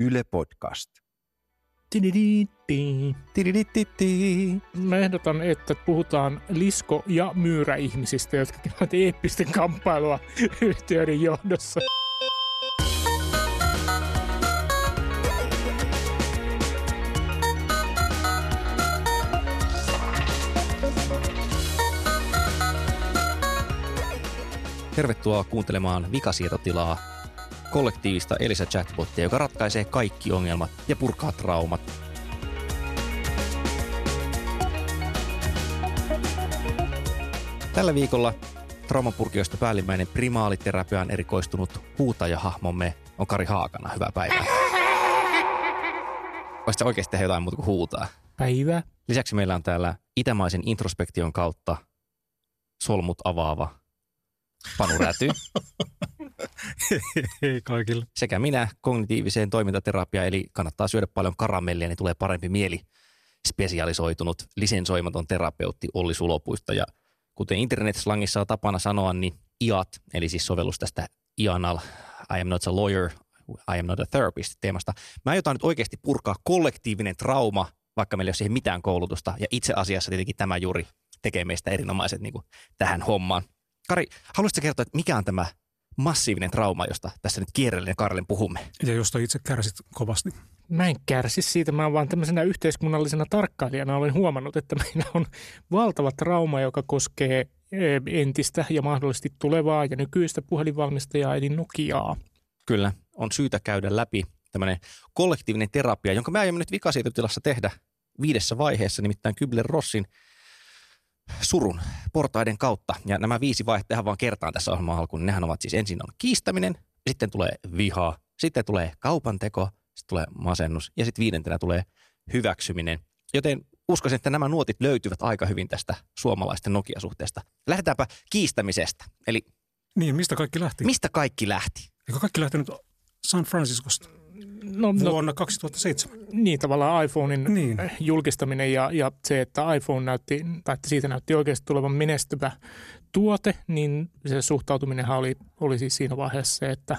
Yle Podcast. Mä ehdotan, että puhutaan lisko- ja myyräihmisistä, jotka käyvät eeppistä kamppailua yhtiöiden johdossa. Tervetuloa kuuntelemaan Vikasietotilaa, kollektiivista Elisa chatbottia, joka ratkaisee kaikki ongelmat ja purkaa traumat. Tällä viikolla traumapurkijoista päällimmäinen primaaliterapiaan erikoistunut huutajahahmomme on Kari Haakana. Hyvää päivää. Voisitko oikeasti tehdä jotain muuta kuin huutaa? Päivä. Lisäksi meillä on täällä itämaisen introspektion kautta solmut avaava Panu Räty Hei kaikille. sekä minä kognitiiviseen toimintaterapiaan, eli kannattaa syödä paljon karamellia, niin tulee parempi mieli. Spesialisoitunut lisensoimaton terapeutti Olli Sulopuista ja kuten internet-slangissa on tapana sanoa, niin IAT, eli siis sovellus tästä IANAL, I am not a lawyer, I am not a therapist teemasta. Mä aiotaan nyt oikeasti purkaa kollektiivinen trauma, vaikka meillä ei ole siihen mitään koulutusta, ja itse asiassa tietenkin tämä juuri tekee meistä erinomaiset niin kuin tähän hommaan. Kari, haluaisitko kertoa, että mikä on tämä massiivinen trauma, josta tässä nyt kierrellen ja Karlen puhumme? Ja josta itse kärsit kovasti. Mä en kärsi siitä, mä vaan tämmöisenä yhteiskunnallisena tarkkailijana olen huomannut, että meillä on valtava trauma, joka koskee eh, entistä ja mahdollisesti tulevaa ja nykyistä puhelinvalmistajaa eli Nokiaa. Kyllä, on syytä käydä läpi tämmöinen kollektiivinen terapia, jonka me aiomme nyt vikasietotilassa tehdä viidessä vaiheessa, nimittäin Kübler-Rossin surun portaiden kautta. Ja nämä viisi vaihetta vaan kertaan tässä ohjelman alkuun. Nehän ovat siis ensin on kiistäminen, sitten tulee viha, sitten tulee kaupanteko, sitten tulee masennus ja sitten viidentenä tulee hyväksyminen. Joten uskoisin, että nämä nuotit löytyvät aika hyvin tästä suomalaisten Nokia-suhteesta. Lähdetäänpä kiistämisestä. Eli Niin, mistä kaikki lähti? mistä kaikki lähti? Eikö kaikki lähtenyt San Franciscosta No, no vuonna 2007? niin tavallaan iPhonein Niin. niin. julkistaminen ja, ja se, että iPhone näytti, tai että siitä näytti oikeasti tulevan menestyvä tuote, niin se suhtautuminenhan oli, oli siis siinä vaiheessa se, että,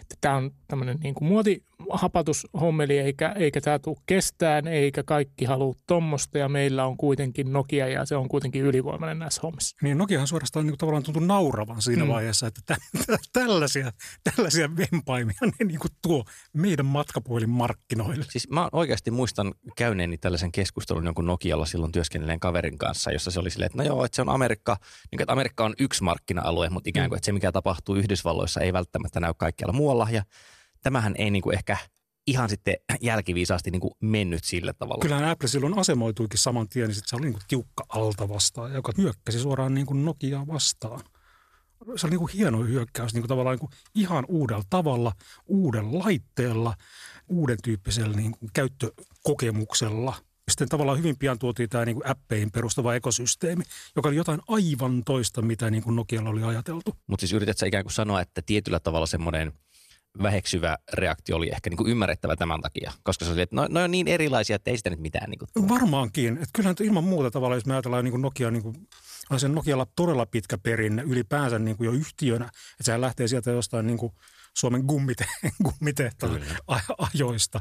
että tämä on tämmöinen niin kuin muotihapatushommeli, eikä, eikä tämä tule kestään, eikä kaikki halua tuommoista, ja meillä on kuitenkin Nokia, ja se on kuitenkin ylivoimainen näissä hommissa. Niin Nokiahan suorastaan niin tavallaan tuntui nauravan siinä Mm. mm. vaiheessa, että tä, tä, tällaisia, tällaisia vempaimia ne niin kuin tuo meidän matkapuhelinmarkkinoille. Siis mä oikeasti muistan käyneeni tällaisen keskustelun jonkun Nokialla silloin työskennelleen kaverin kanssa, jossa se oli silleen, että no joo, että se on Amerikka, niin että Amerikka on yksi markkina-alue, mutta ikään kuin, että se mikä tapahtuu Yhdysvalloissa ei välttämättä näy kaikkialla muualla. Ja tämähän ei niin kuin ehkä ihan sitten jälkiviisaasti niin kuin mennyt sillä tavalla. Kyllähän Apple silloin asemoituikin saman tien, niin se oli niin kuin tiukka alta vastaan, joka hyökkäsi suoraan niin kuin Nokiaa vastaan. Se oli niin kuin hieno hyökkäys niin kuin tavallaan niin kuin ihan uudella tavalla, uuden laitteella, uuden tyyppisellä niin kuin käyttökokemuksella. Sitten tavallaan hyvin pian tuotiin tämä niin kuin appeihin perustuva ekosysteemi, joka oli jotain aivan toista, mitä niin kuin Nokialla oli ajateltu. Mutta siis yrität sä ikään kuin sanoa, että tietyllä tavalla semmoinen väheksyvä reaktio oli ehkä niin kuin ymmärrettävä tämän takia, koska se oli, että no, no on niin erilaisia, että ei sitä nyt mitään niin kuin. Varmaankin. Että kyllähän ilman muuta tavalla, jos me ajatellaan niin kuin Nokia, niin kuin, on sen Nokialla todella pitkä perinne ylipäänsä niin kuin jo yhtiönä. Että sehän lähtee sieltä jostain niin kuin Suomen gummite, gummitehtaan ajoista.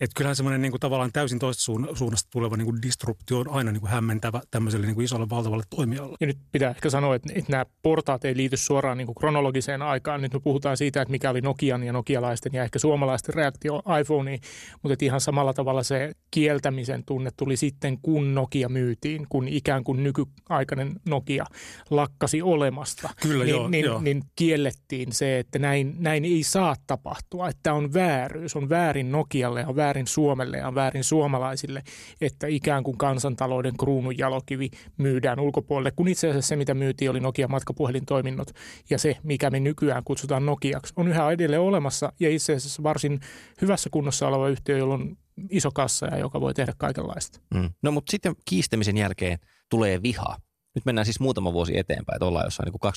Että kyllähän semmoinen niin kuin tavallaan täysin toista suun- suunnasta tuleva niin kuin disruptio on aina niin kuin hämmentävä tämmöiselle niin kuin isolle valtavalle toimijalle. Ja nyt pitää ehkä sanoa, että, että nämä portaat ei liity suoraan niin kuin kronologiseen aikaan. Nyt me puhutaan siitä, että mikä oli Nokian ja nokialaisten ja ehkä suomalaisten reaktio iPhoneen, mutta että ihan samalla tavalla se kieltämisen tunne tuli sitten, kun Nokia myytiin, kun ikään kuin nykyaikainen Nokia lakkasi olemasta. Kyllä, niin, joo, niin, joo. niin kiellettiin se, että näin, näin ei saa tapahtua, että on vääryys, on väärin Nokialle, on väärin Suomelle ja on väärin suomalaisille, että ikään kuin kansantalouden kruunun jalokivi myydään ulkopuolelle, kun itse asiassa se, mitä myytiin, oli Nokia matkapuhelintoiminnot ja se, mikä me nykyään kutsutaan Nokiaksi, on yhä edelleen olemassa ja itse asiassa varsin hyvässä kunnossa oleva yhtiö, jolla on iso kassa ja joka voi tehdä kaikenlaista. Mm. No mutta sitten kiistämisen jälkeen tulee viha. Nyt mennään siis muutama vuosi eteenpäin, että ollaan jossain niin kuin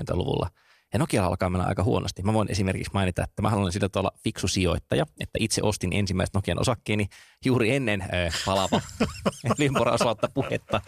2010-luvulla. Ja Nokia alkaa mennä aika huonosti. Mä voin esimerkiksi mainita, että mä haluan sillä olla fiksu sijoittaja, että itse ostin ensimmäiset Nokian osakkeeni juuri ennen äh, palava limporausvalta puhetta,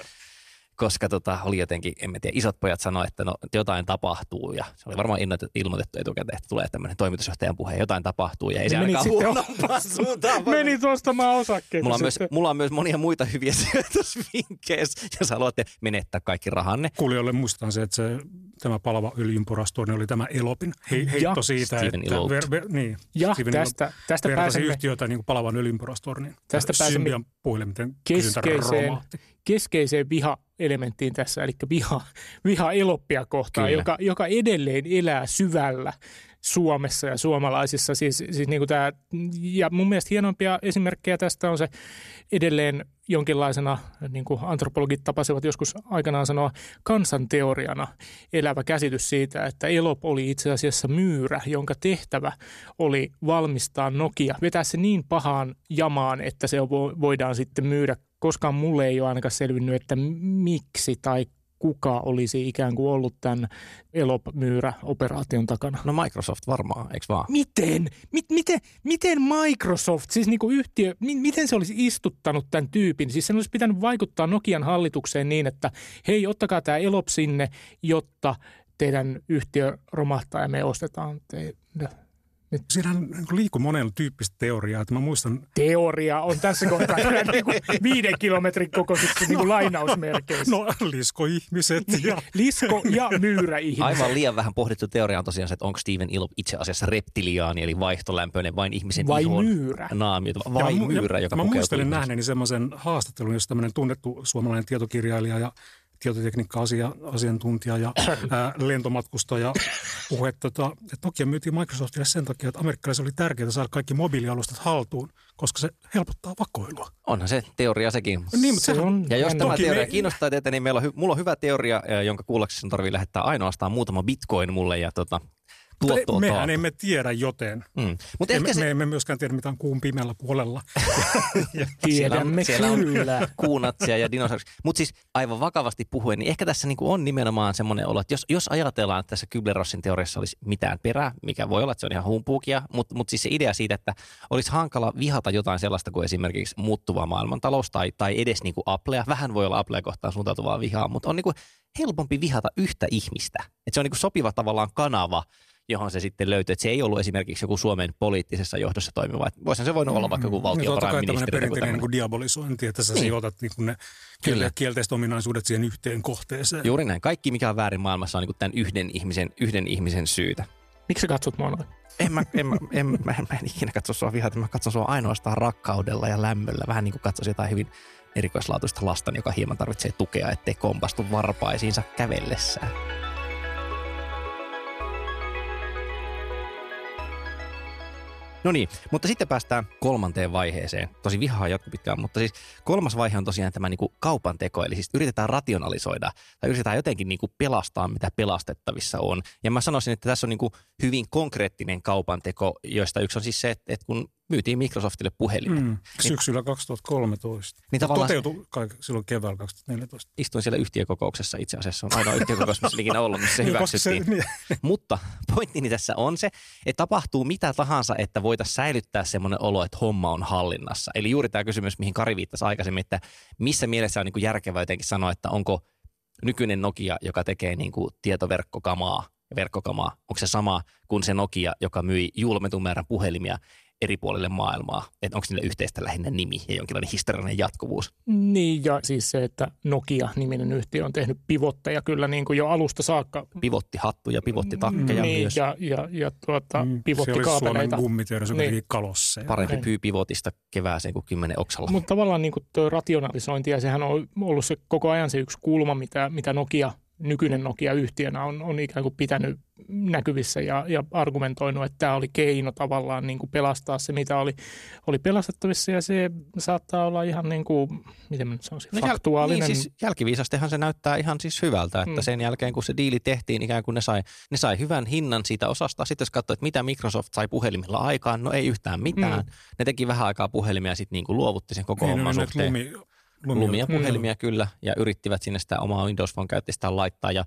koska tota, oli jotenkin, en mä tiedä, isot pojat sanoivat, että no, jotain tapahtuu ja se oli varmaan ilmoitettu, etukäteen, että tulee tämmöinen toimitusjohtajan puhe, jotain tapahtuu ja ei se Meni ainakaan huonompaan suuntaan. Meni ostamaan osakkeita. Mulla on, myös, mulla on myös monia muita hyviä sijoitusvinkkejä, jos haluatte menettää kaikki rahanne. Kuulijoille muistan se, että se, tämä palava öljynporastuoni oli tämä Elopin he, heitto Ja siitä, Steven että ver, ver, niin, Ja Steven tästä, tästä vertasi pääsemme yhtiötä niin kuin palavan öljynporastorniin. Tästä pääsemme kysyntä keskeiseen, keskeiseen viha-elementtiin tässä, eli viha, viha eloppia kohtaan, Kyllä. joka, joka edelleen elää syvällä Suomessa ja suomalaisissa. Siis, siis niin kuin tämä, ja mun mielestä hienoimpia esimerkkejä tästä on se edelleen jonkinlaisena, niin kuin antropologit tapasivat joskus aikanaan sanoa, kansanteoriana elävä käsitys siitä, että Elop oli itse asiassa myyrä, jonka tehtävä oli valmistaa Nokia, vetää se niin pahaan jamaan, että se vo- voidaan sitten myydä. Koskaan mulle ei ole ainakaan selvinnyt, että miksi tai kuka olisi ikään kuin ollut tämän Elop-myyrä-operaation takana. No Microsoft varmaan, eikö vaan? Miten? Mit, miten? Miten Microsoft, siis niin kuin yhtiö, mi, miten se olisi istuttanut tämän tyypin? Siis sen olisi pitänyt vaikuttaa Nokian hallitukseen niin, että hei, ottakaa tämä Elop sinne, jotta teidän yhtiö romahtaa ja me ostetaan te, Siinähän niin kuin liikkui monen tyyppistä teoriaa. Että mä muistan, teoria on tässä kohtaa niin kuin viiden kilometrin kokoisiksi niin kuin lainausmerkeissä. no liskoihmiset ja Lisko ja myyrä ihmiset. Aivan liian vähän pohdittu teoria on tosiaan se, että onko Steven Ilop itse asiassa reptiliaani, eli vaihtolämpöinen vain ihmisen Vai ihoon myyrä? naamioitu, vai ja myyrä, ja joka Mä muistelen nähneeni semmoisen haastattelun, jossa tämmöinen tunnettu suomalainen tietokirjailija ja tietotekniikka-asiantuntija ja ää, lentomatkustaja puhui, että, tota, että Nokia myytiin Microsoftille sen takia, että amerikkalaisille oli tärkeää saada kaikki mobiilialustat haltuun, koska se helpottaa vakoilua. Onhan se teoria sekin. Niin, mutta Se sehän- on Ja jos tämä Toki teoria me- kiinnostaa teitä, niin meillä on, hy- mulla on hyvä teoria, jonka kuullakseni tarvii lähettää ainoastaan muutama bitcoin mulle ja tota, tuottoa mehän taata. emme tiedä, joten Mm. Mutta emme, ehkä se, me emme myöskään tiedä, mitä on kuun pimeällä puolella. Tiedämme siellä on- kyllä. kuunatsia ja dinosauruksia. Mutta siis aivan vakavasti puhuen, niin ehkä tässä niinku on nimenomaan semmoinen olo, että jos, jos ajatellaan, että tässä Kübler-Rossin teoriassa olisi mitään perää, mikä voi olla, että se on ihan humpuukia, mutta mut siis se idea siitä, että olisi hankala vihata jotain sellaista kuin esimerkiksi muuttuva maailmantalous tai, tai edes niinku Applea. Vähän voi olla Applea kohtaan suuntautuvaa vihaa, mutta on niinku helpompi vihata yhtä ihmistä. Et se on niinku sopiva tavallaan kanava, johon se sitten löytyy. Että se ei ollut esimerkiksi joku Suomen poliittisessa johdossa toimiva. Voisihan se voinut olla vaikka joku totta kai valtiovarainministeri. tai joku perinteinen niin kuin diabolisointi, että sä Niin. sijoitat niin kuin ne Kyllä. kielteiset ominaisuudet siihen yhteen kohteeseen. Juuri näin. Kaikki, mikä on väärin maailmassa, on niin tämän yhden ihmisen, yhden ihmisen syytä. Miksi sä katsot mua noin? En mä, en, mä, en, mä, en, mä en ikinä katso sua vihata, mä katson sua ainoastaan rakkaudella ja lämmöllä. Vähän niin kuin katsoisi jotain hyvin erikoislaatuista lasta, joka hieman tarvitsee tukea, ettei kompastu varpaisiinsa kävellessään. No niin, mutta sitten päästään kolmanteen vaiheeseen. Tosi vihaa jatku pitkään, mutta siis kolmas vaihe on tosiaan tämä niinku kaupan teko, eli siis yritetään rationalisoida tai yritetään jotenkin niinku pelastaa, mitä pelastettavissa on. Ja mä sanoisin, että tässä on niinku hyvin konkreettinen kaupan teko, joista yksi on siis se, että, että kun myytiin Microsoftille puhelimet, Mm, syksyllä 2013. niin tavallaan Toteutui kaik- silloin keväällä 2014. istuin siellä yhtiökokouksessa itse asiassa. On ainoa yhtiökokous, missä ikinä ollut, missä se Niin, koska hyväksyttiin. niin, Mutta pointtini tässä on se, että tapahtuu mitä tahansa, että voitaisiin säilyttää semmoinen olo, että homma on hallinnassa. Eli juuri tämä kysymys, mihin Kari viittasi aikaisemmin, että missä mielessä on niin kuin järkevää jotenkin sanoa, että onko nykyinen Nokia, joka tekee niin kuin tietoverkkokamaa verkkokamaa, onko se sama kuin se Nokia, joka myi julmetun määrän puhelimia eri puolille maailmaa, että onko niillä yhteistä lähinnä nimi ja jonkinlainen historiallinen jatkuvuus. Niin, ja siis se, että Nokia-niminen yhtiö on tehnyt pivotteja kyllä niin kuin jo alusta saakka. Pivottihattuja, pivottitakkeja niin, myös. ja, ja, ja tuota, mm, se oli Suomen pivottikaapeleita. joka Niin. teki kalosseja. Parempi Niin. pyy pivotista kevääseen kuin kymmenen oksalla. Mutta tavallaan niin kuin tuo rationalisointi, ja sehän on ollut se koko ajan se yksi kulma, mitä, mitä Nokia, nykyinen Nokia yhtiönä on, on ikään kuin pitänyt näkyvissä ja, ja argumentoinut, että tämä oli keino tavallaan niin kuin pelastaa se, mitä oli, oli pelastettavissa, ja se saattaa olla ihan niin kuin, miten mä nyt sanoisin, No jäl- faktuaalinen. Niin siis jälkiviisastihan se näyttää ihan siis hyvältä, että Mm. sen jälkeen kun se diili tehtiin, ikään kuin ne sai, ne sai hyvän hinnan siitä osasta. Sitten jos katsoo, että mitä Microsoft sai puhelimilla aikaan, no ei yhtään mitään. Mm. Ne teki vähän aikaa puhelimia ja sitten niin kuin luovutti sen koko Niin, homman no, näitä suhteen. lumi, lumi, Lumia Mm. puhelimia kyllä, ja yrittivät sinne sitä omaa Windows Phone käyttistään laittaa. Ja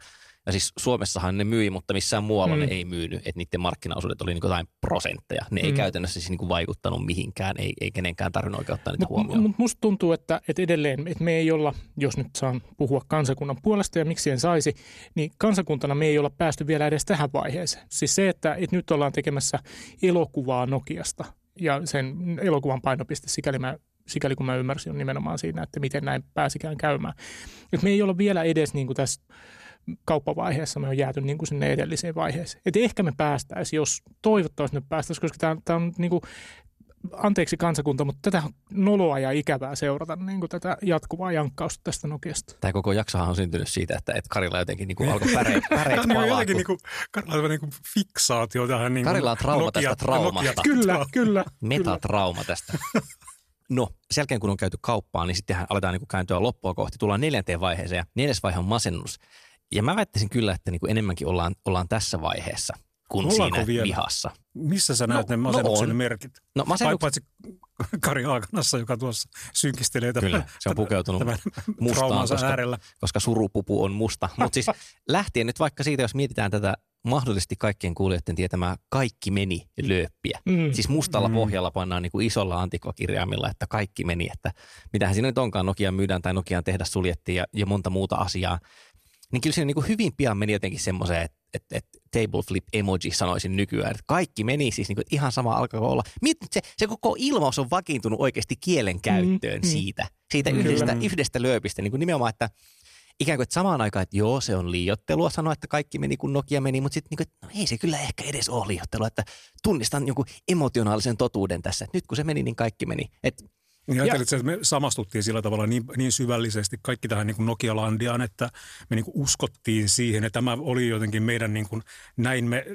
Ja siis Suomessahan ne myi, mutta missään muualla Mm. mm. ne ei myynyt, että niiden markkinaosuudet oli niin jotain prosentteja. Ne ei Mm. käytännössä siis niin vaikuttanut mihinkään, ei, ei kenenkään tarvinnut oikein ottaa niitä Mutta huomioon. mut musta tuntuu, että, että edelleen, että me ei olla, jos nyt saan puhua kansakunnan puolesta ja miksi en saisi, niin kansakuntana me ei olla päästy vielä edes tähän vaiheeseen. Siis se, että, että nyt ollaan tekemässä elokuvaa Nokiasta ja sen elokuvan painopiste, sikäli, mä, sikäli kun mä ymmärsin, on nimenomaan siinä, että miten näin pääsikään käymään. Et me ei olla vielä edes niin kuin tässä kauppavaiheessa, me on jääty niin kuin sinne edelliseen vaiheeseen. Et ehkä me päästäisiin, jos toivottavasti me päästäisiin, koska tämä, tämä on niin kuin anteeksi kansakunta, mutta tätä on noloa ja ikävää seurata niin kuin tätä jatkuvaa jankkausta tästä Nokiasta. Tämä koko jaksohan on syntynyt siitä, että, että Karilla jotenkin niin kuin alkoi päreet, päreet Tämä on jotenkin kun- niin kuin, Karilla on niin kuin fiksaatio tähän niin kuin Karilla on trauma tästä traumasta. Kyllä, kyllä. Metatrauma tästä. No, sen jälkeen kun on käyty kauppaan, niin sittenhän aletaan niin kääntyä loppua kohti. Tullaan neljänteen vaiheeseen ja neljäs vaihe on masennus. Ja mä väittäisin kyllä, että niin kuin enemmänkin ollaan, ollaan tässä vaiheessa kuin Ollaanko siinä vielä? vihassa. Missä sä näet No, ne no masennuksen on. merkit? No Vai masennus, paitsi Kari Haakanassa, joka tuossa synkistelee tämän, kyllä, se on pukeutunut tämän mustaan, koska, äärellä. koska surupupu on musta. Mutta siis lähtien nyt vaikka siitä, jos mietitään tätä mahdollisesti kaikkien kuulijoiden tietämää kaikki meni lööppiä. Mm. Siis mustalla Mm. pohjalla pannaan niin kuin isolla antikkakirjaimilla, että kaikki meni, että mitähän siinä nyt onkaan, Nokia myydään tai Nokian tehdä suljettiin ja, ja monta muuta asiaa. Niin kyllä siinä niin kuin hyvin pian meni jotenkin semmoiseen, että, että, että table flip emoji sanoisin nykyään, että kaikki meni siis niin kuin, ihan sama alkaa olla. Mit, se, se koko ilmaus on vakiintunut oikeasti kielen käyttöön Mm, mm. siitä, siitä Kyllä. yhdestä, yhdestä lööpistä, niin kuin nimenomaan, että ikään kuin että samaan aikaan, että joo, se on liiottelua sanoa, että kaikki meni kun Nokia meni, mutta sitten niin no ei se kyllä ehkä edes ole liiottelua, että tunnistan jonkun emotionaalisen totuuden tässä, että nyt kun se meni, niin kaikki meni. Et, Niin ajattelit, että me samastuttiin sillä tavalla niin, niin syvällisesti kaikki tähän niin kuin Nokia-landiaan, että me niin kuin uskottiin siihen, ja tämä oli jotenkin meidän niin kuin, näin me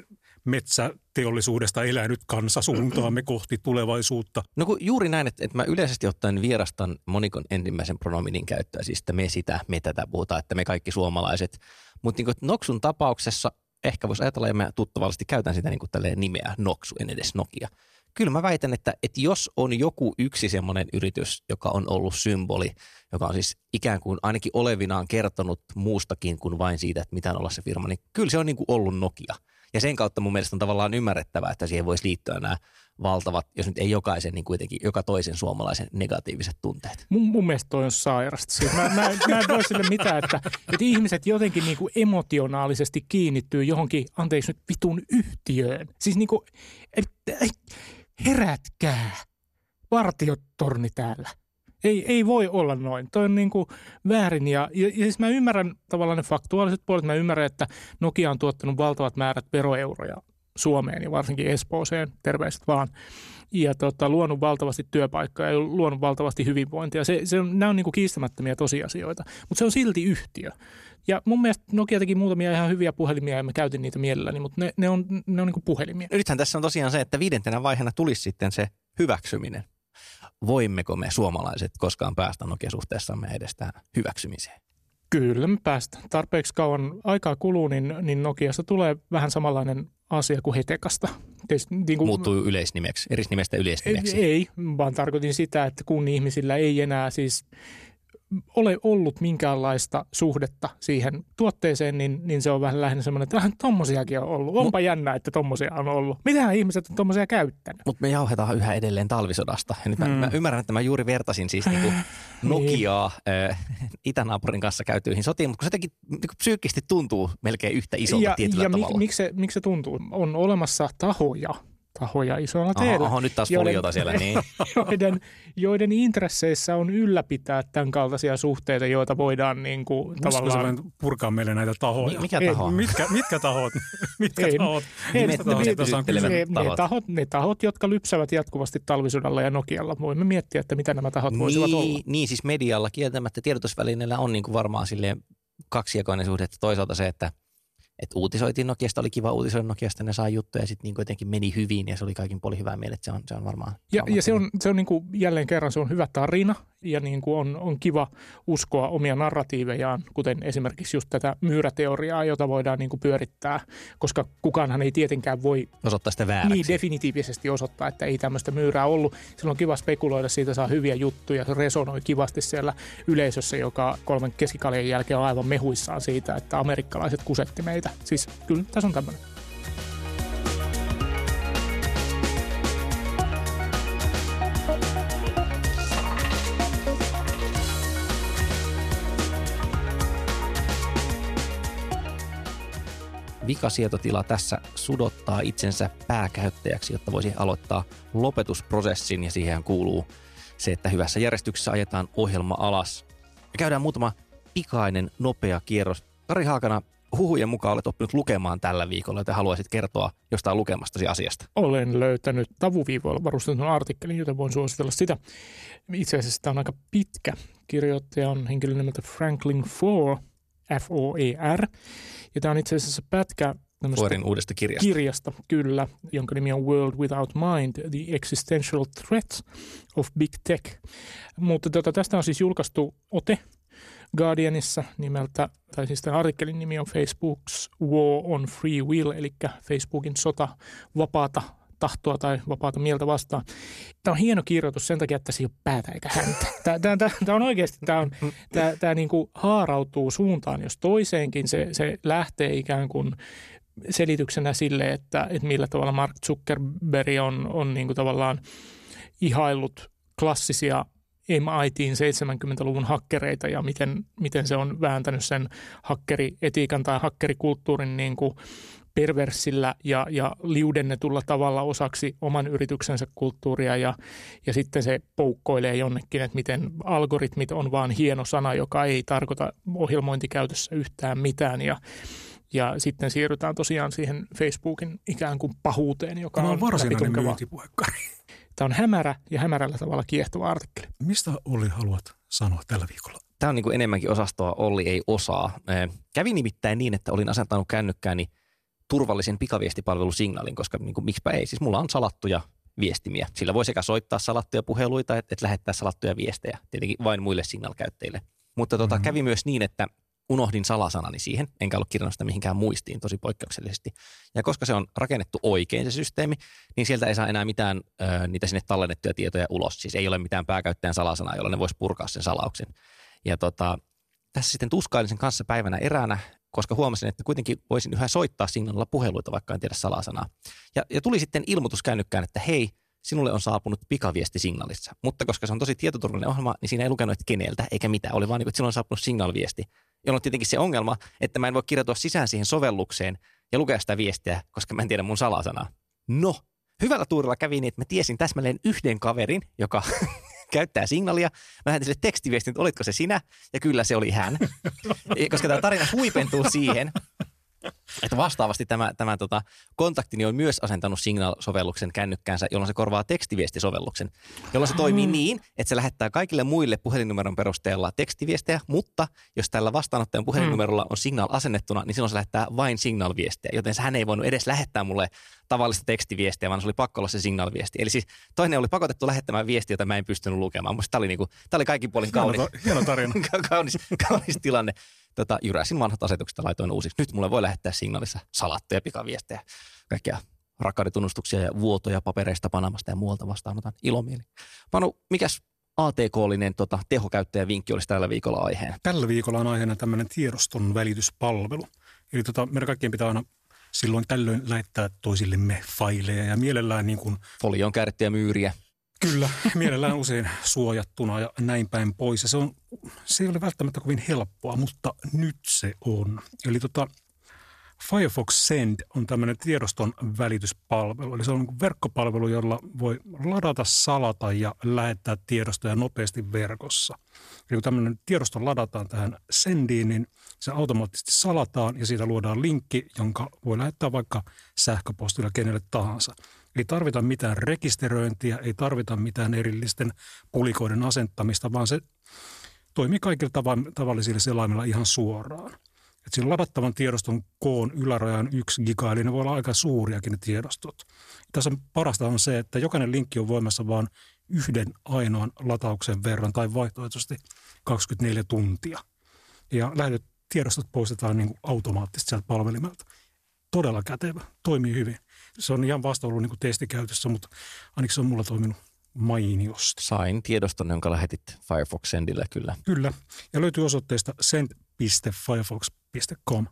metsäteollisuudesta elänyt kansa suuntaamme kohti tulevaisuutta. no kun juuri näin, että, että mä yleisesti ottaen vierastan monikon ensimmäisen pronominin käyttöä, siis että me sitä, me tätä puhutaan, että me kaikki suomalaiset. Mutta niin Noksun tapauksessa ehkä voisi ajatella, ja mä tuttavallisesti käytän sitä niin kuin nimeä Noksu, en edes Nokia. Kyllä mä väitän, että, että jos on joku yksi semmoinen yritys, joka on ollut symboli, joka on siis ikään kuin ainakin olevinaan kertonut muustakin kuin vain siitä, että mitä on olla se firma, niin kyllä se on niin kuin ollut Nokia. Ja sen kautta mun mielestä on tavallaan ymmärrettävää, että siihen voisi liittyä nämä valtavat, jos nyt ei jokaisen, niin kuitenkin joka toisen suomalaisen negatiiviset tunteet. Mun, mun mielestä toi on sairasta. Siis mä, mä, mä en voi sille mitään, että, että ihmiset jotenkin niinku emotionaalisesti kiinnittyy johonkin, anteeksi nyt, vitun yhtiöön. Siis niinku, et, et, herätkää, vartiotorni täällä. Ei, ei voi olla noin. Toi on niinku väärin ja, ja, ja siis mä ymmärrän tavallaan ne faktuaaliset puolet. Mä ymmärrän, että Nokia on tuottanut valtavat määrät veroeuroja Suomeen ja varsinkin Espooseen, terveiset vaan ja tota, luonut valtavasti työpaikkoja ja luonut valtavasti hyvinvointia. Se, se on, nämä on niin kuin kiistämättömiä tosiasioita, mutta se on silti yhtiö. Ja mun mielestä Nokia teki muutamia ihan hyviä puhelimia ja mä käytin niitä mielelläni, mutta ne, ne on, ne on niin kuin puhelimia. Nythän tässä on tosiaan se, että viidentenä vaiheena tulisi sitten se hyväksyminen. Voimmeko me suomalaiset koskaan päästä Nokia-suhteessamme edes tähän hyväksymiseen? Kyllä me päästään. Tarpeeksi kauan aikaa kuluu, niin, niin Nokiasta tulee vähän samanlainen asia kuin Hetekasta. Tietysti, niin kuin, Muuttuu yleisnimeksi, eri nimestä ei, yleisnimeksi. ei, vaan tarkoitin sitä, että kun ihmisillä ei enää siis ole ollut minkäänlaista suhdetta siihen tuotteeseen, niin, niin se on vähän lähinnä semmoinen, että vähän tommosiakin on ollut. Onpa jännä, että tommosia on ollut. Mitähän ihmiset on tommosia käyttänyt? Mutta me jauhetaan yhä edelleen talvisodasta. Ja nyt mä, Mm. mä ymmärrän, että mä juuri vertasin siis niinku Nokiaa äh, itänaapurin kanssa käytyihin sotiin, mutta kun se jotenkin niinku psyykkisesti tuntuu melkein yhtä isolta ja tietyllä ja tavalla. mik, miksi, se, miksi se tuntuu? On olemassa tahoja, tahoja isolla Aha, teellä, aha, nyt taas joiden- siellä, niin. joiden, joiden intresseissä on ylläpitää tämän kaltaisia suhteita, joita voidaan niin kuin, tavallaan... purkaa meille näitä tahoja? Mi- Mikä Ei, taho? Mitkä, mitkä tahot? Mitkä Ei, tahot? ei, Mistä ne- tahosta ne- on ne- ne, ne, tahot. tahot, ne tahot, jotka lypsävät jatkuvasti talvisodalla ja Nokialla. Voimme miettiä, että mitä nämä tahot voisivat niin, olla. Niin, siis medialla kieltämättä tiedotusvälineillä on niin kuin varmaan silleen kaksijakoinen suhde, että toisaalta se, että, että uutisoitiin Nokiasta, oli kiva uutisoida Nokiasta, ne sai juttuja ja sitten niin jotenkin meni hyvin ja se oli kaikin puolin hyvää mieltä, että se on, se on varmaan. Ja, ja se on, se on niin kuin, jälleen kerran se on hyvä tarina ja niin kuin on, on kiva uskoa omia narratiivejaan, kuten esimerkiksi just tätä myyräteoriaa, jota voidaan niin kuin pyörittää, koska kukaanhan ei tietenkään voi Osoittaa sitä vääräksi. niin definitiivisesti osoittaa, että ei tämmöistä myyrää ollut. Silloin on kiva spekuloida, siitä saa hyviä juttuja, se resonoi kivasti siellä yleisössä, joka kolmen keskikaljan jälkeen on aivan mehuissaan siitä, että amerikkalaiset kusetti meitä. Siis kyllä tässä on tämmöinen. Vikasietotila tässä sudottaa itsensä pääkäyttäjäksi, jotta voisi aloittaa lopetusprosessin ja siihen kuuluu se, että hyvässä järjestyksessä ajetaan ohjelma alas. Me käydään muutama pikainen, nopea kierros. Kari Haakana, huhujen mukaan olet oppinut lukemaan tällä viikolla, joten haluaisit kertoa jostain lukemastasi asiasta. Olen löytänyt tavuviivoilla varustetun artikkelin, joten voin suositella sitä. Itse asiassa tämä on aika pitkä. Kirjoittaja on henkilö nimeltä Franklin Foer, F-O-E-R. Ja tämä on itse asiassa pätkä Foerin uudesta kirjasta. kirjasta, kyllä, jonka nimi on World Without Mind, The Existential Threat of Big Tech. Mutta tota, tästä on siis julkaistu ote Guardianissa nimeltä, tai siis tämän artikkelin nimi on Facebook's War on Free Will, eli Facebookin sota vapaata tahtoa tai vapaata mieltä vastaan. Tämä on hieno kirjoitus sen takia, että tässä ei ole päätä eikä häntä. Tämä, tämä, tämä, tämä on oikeasti, tämä, on, tämä, tämä niin kuin haarautuu suuntaan, jos toiseenkin se, se lähtee ikään kuin selityksenä sille, että, että millä tavalla Mark Zuckerberg on, on niin kuin tavallaan ihaillut klassisia MITin 70-luvun hakkereita ja miten, miten se on vääntänyt sen hakkerietiikan tai hakkerikulttuurin niin kuin perversillä ja, ja liudennetulla tavalla osaksi oman yrityksensä kulttuuria ja, ja sitten se poukkoilee jonnekin, että miten algoritmit on vaan hieno sana, joka ei tarkoita ohjelmointikäytössä yhtään mitään ja ja sitten siirrytään tosiaan siihen Facebookin ikään kuin pahuuteen, joka Tämä on on varsinainen läpitunkeva. Tämä on hämärä ja hämärällä tavalla kiehtova artikkeli. Mistä Olli haluat sanoa tällä viikolla? Tämä on niin kuin enemmänkin osastoa Olli ei osaa. Kävi nimittäin niin, että olin asentanut kännykkääni turvallisen pikaviestipalvelu Signalin, koska niin kuin, miksipä ei. Siis mulla on salattuja viestimiä. Sillä voi sekä soittaa salattuja puheluita, että, että lähettää salattuja viestejä. Tietenkin vain muille Signal-käyttäjille. Mutta tota, Mhm. kävi myös niin, että unohdin salasanani siihen, enkä ollut kirjannut sitä mihinkään muistiin tosi poikkeuksellisesti. Ja koska se on rakennettu oikein se systeemi, niin sieltä ei saa enää mitään ö, niitä sinne tallennettuja tietoja ulos. Siis ei ole mitään pääkäyttäjän salasanaa, jolla ne voisi purkaa sen salauksen. Ja tota, tässä sitten tuskailin sen kanssa päivänä eräänä, koska huomasin, että kuitenkin voisin yhä soittaa signaalilla puheluita, vaikka en tiedä salasanaa. Ja, ja tuli sitten ilmoitus kännykkään, että hei, sinulle on saapunut pikaviesti signaalissa. Mutta koska se on tosi tietoturvallinen ohjelma, niin siinä ei lukenut, että keneltä eikä mitään. Oli vaan niin että sinulle on saapunut signaalviesti. Jolloin on tietenkin se ongelma, että mä en voi kirjautua sisään siihen sovellukseen ja lukea sitä viestiä, koska mä en tiedä mun salasanaa. No, hyvällä tuurilla kävi niin, että mä tiesin täsmälleen yhden kaverin, joka käyttää signaalia. Mä lähetin sille tekstiviestin, että olitko se sinä? Ja kyllä se oli hän. Koska tämä tarina huipentuu siihen, että vastaavasti tämä, tämä tota, kontaktini on myös asentanut Signal-sovelluksen kännykkäänsä, jolloin se korvaa tekstiviestisovelluksen, jolloin se toimii niin, että se lähettää kaikille muille puhelinnumeron perusteella tekstiviestejä, mutta jos tällä vastaanottajan puhelinnumerolla on Signal asennettuna, niin silloin se lähettää vain Signal-viestejä, joten hän ei voinut edes lähettää mulle tavallista tekstiviestiä, vaan se oli pakko olla se Signal-viesti. Eli siis toinen oli pakotettu lähettämään viestiä, jota mä en pystynyt lukemaan. Musta tämä oli, niinku, tämä oli kaikin puolin kaunis, Hieno, ta- hieno tarina. kaunis, kaunis tilanne. Tota, jyräsin vanhat asetukset ja laitoin uusiksi. Nyt mulle voi lähettää signaalissa salattuja pikaviestejä, kaikkea rakkaudentunnustuksia ja vuotoja papereista Panamasta ja muualta vastaanotan ilomieli. Panu, mikäs ATK-linen tota, tehokäyttäjävinkki olisi tällä viikolla aiheena? Tällä viikolla on aiheena tämmöinen tiedoston välityspalvelu. Eli tota, meidän kaikkien pitää aina silloin tällöin lähettää toisillemme faileja ja mielellään niin kuin, Folioon käärittyjä myyriä. kyllä, mielellään usein suojattuna ja näin päin pois. Ja se, on, se ei ole välttämättä kovin helppoa, mutta nyt se on. Eli tota, Firefox Send on tämmöinen tiedoston välityspalvelu. Eli se on verkkopalvelu, jolla voi ladata, salata ja lähettää tiedostoja nopeasti verkossa. Eli kun tämmöinen tiedosto ladataan tähän Sendiin, niin se automaattisesti salataan ja siitä luodaan linkki, jonka voi lähettää vaikka sähköpostilla kenelle tahansa. Ei tarvita mitään rekisteröintiä, ei tarvita mitään erillisten pulikoiden asentamista, vaan se toimii kaikilla tavan- tavallisilla selaimilla ihan suoraan. Et siinä ladattavan tiedoston koon yläraja on yksi giga, eli ne voi olla aika suuriakin ne tiedostot. Tässä on parasta on se, että jokainen linkki on voimassa vain yhden ainoan latauksen verran tai vaihtoehtoisesti 24 tuntia. Ja lähetetiedostot poistetaan niin kuin automaattisesti sieltä palvelimelta. Todella kätevä, toimii hyvin. Se on ihan vasta ollut niin kuin testikäytössä, mutta ainakin se on mulla toiminut mainiosti. Sain tiedoston, jonka lähetit Firefox Sendille kyllä. Kyllä, ja löytyy osoitteesta send.firefox.com.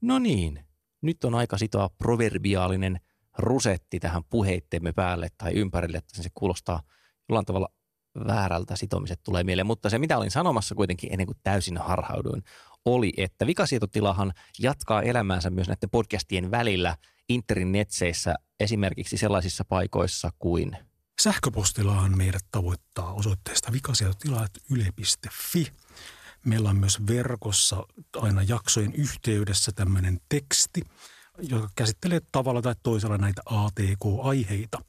No niin, nyt on aika sitoa proverbiaalinen rusetti tähän puheittemme päälle tai ympärille, että se kuulostaa jollain tavalla väärältä sitomiset tulee mieleen. Mutta se, mitä olin sanomassa kuitenkin ennen kuin täysin harhauduin, oli, että vikasietotilahan jatkaa elämäänsä myös näiden podcastien välillä internetseissä, esimerkiksi sellaisissa paikoissa kuin Sähköpostillahan meidät tavoittaa osoitteesta vikasietotila.yle.fi. Meillä on myös verkossa aina jaksojen yhteydessä tämmöinen teksti, joka käsittelee tavalla tai toisella näitä ATK-aiheita.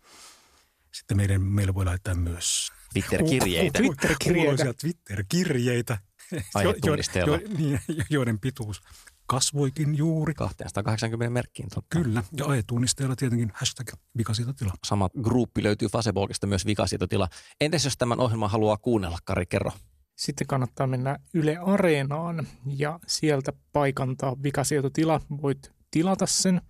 Sitten meidän, meillä voi laittaa myös Twitter-kirjeitä. Twitter-kirjeitä. Twitter-kirjeitä, Aihetunnisteella. jo, niin, joiden pituus kasvoikin juuri. 280 merkkiin. Totta. Kyllä, ja aihetunnisteella tietenkin hashtag vikasietotila. Sama gruppi löytyy Facebookista myös vikasietotila. Entäs jos tämän ohjelman haluaa kuunnella, Kari, kerro. Sitten kannattaa mennä Yle Areenaan ja sieltä paikantaa vikasietotila. Voit tilata sen.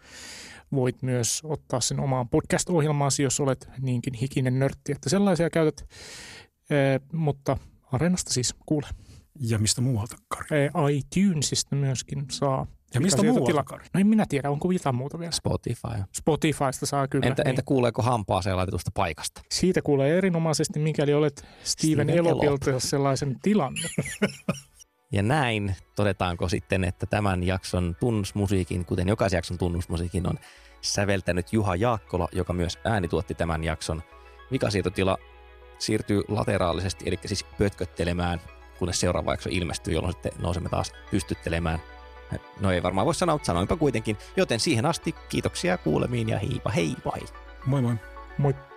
Voit myös ottaa sen omaan podcast-ohjelmaasi, jos olet niinkin hikinen nörtti, että sellaisia käytät. Ee, mutta Areenasta siis kuule. Ja mistä muualta, Kari? ITunesista myöskin saa. Ja mistä muualta, Kari? No en minä tiedä, onko jotain muuta vielä. Spotify. Spotifysta saa kyllä. Entä, niin. entä kuuleeko hampaaseen laitetusta paikasta? Siitä kuulee erinomaisesti, mikäli olet Steven Steven Elopilta sellaisen tilanne. Ja näin todetaanko sitten, että tämän jakson tunnusmusiikin, kuten jokaisen jakson tunnusmusiikin, on säveltänyt Juha Jaakkola, joka myös äänituotti tämän jakson. Vikasietotila siirtyy lateraalisesti, eli siis pötköttelemään, kunnes seuraava jakso ilmestyy, jolloin sitten nousemme taas pystyttelemään. No ei varmaan voi sanoa, mutta sanoinpa kuitenkin. Joten siihen asti kiitoksia kuulemiin ja heipa hei. Moi moi. Moi.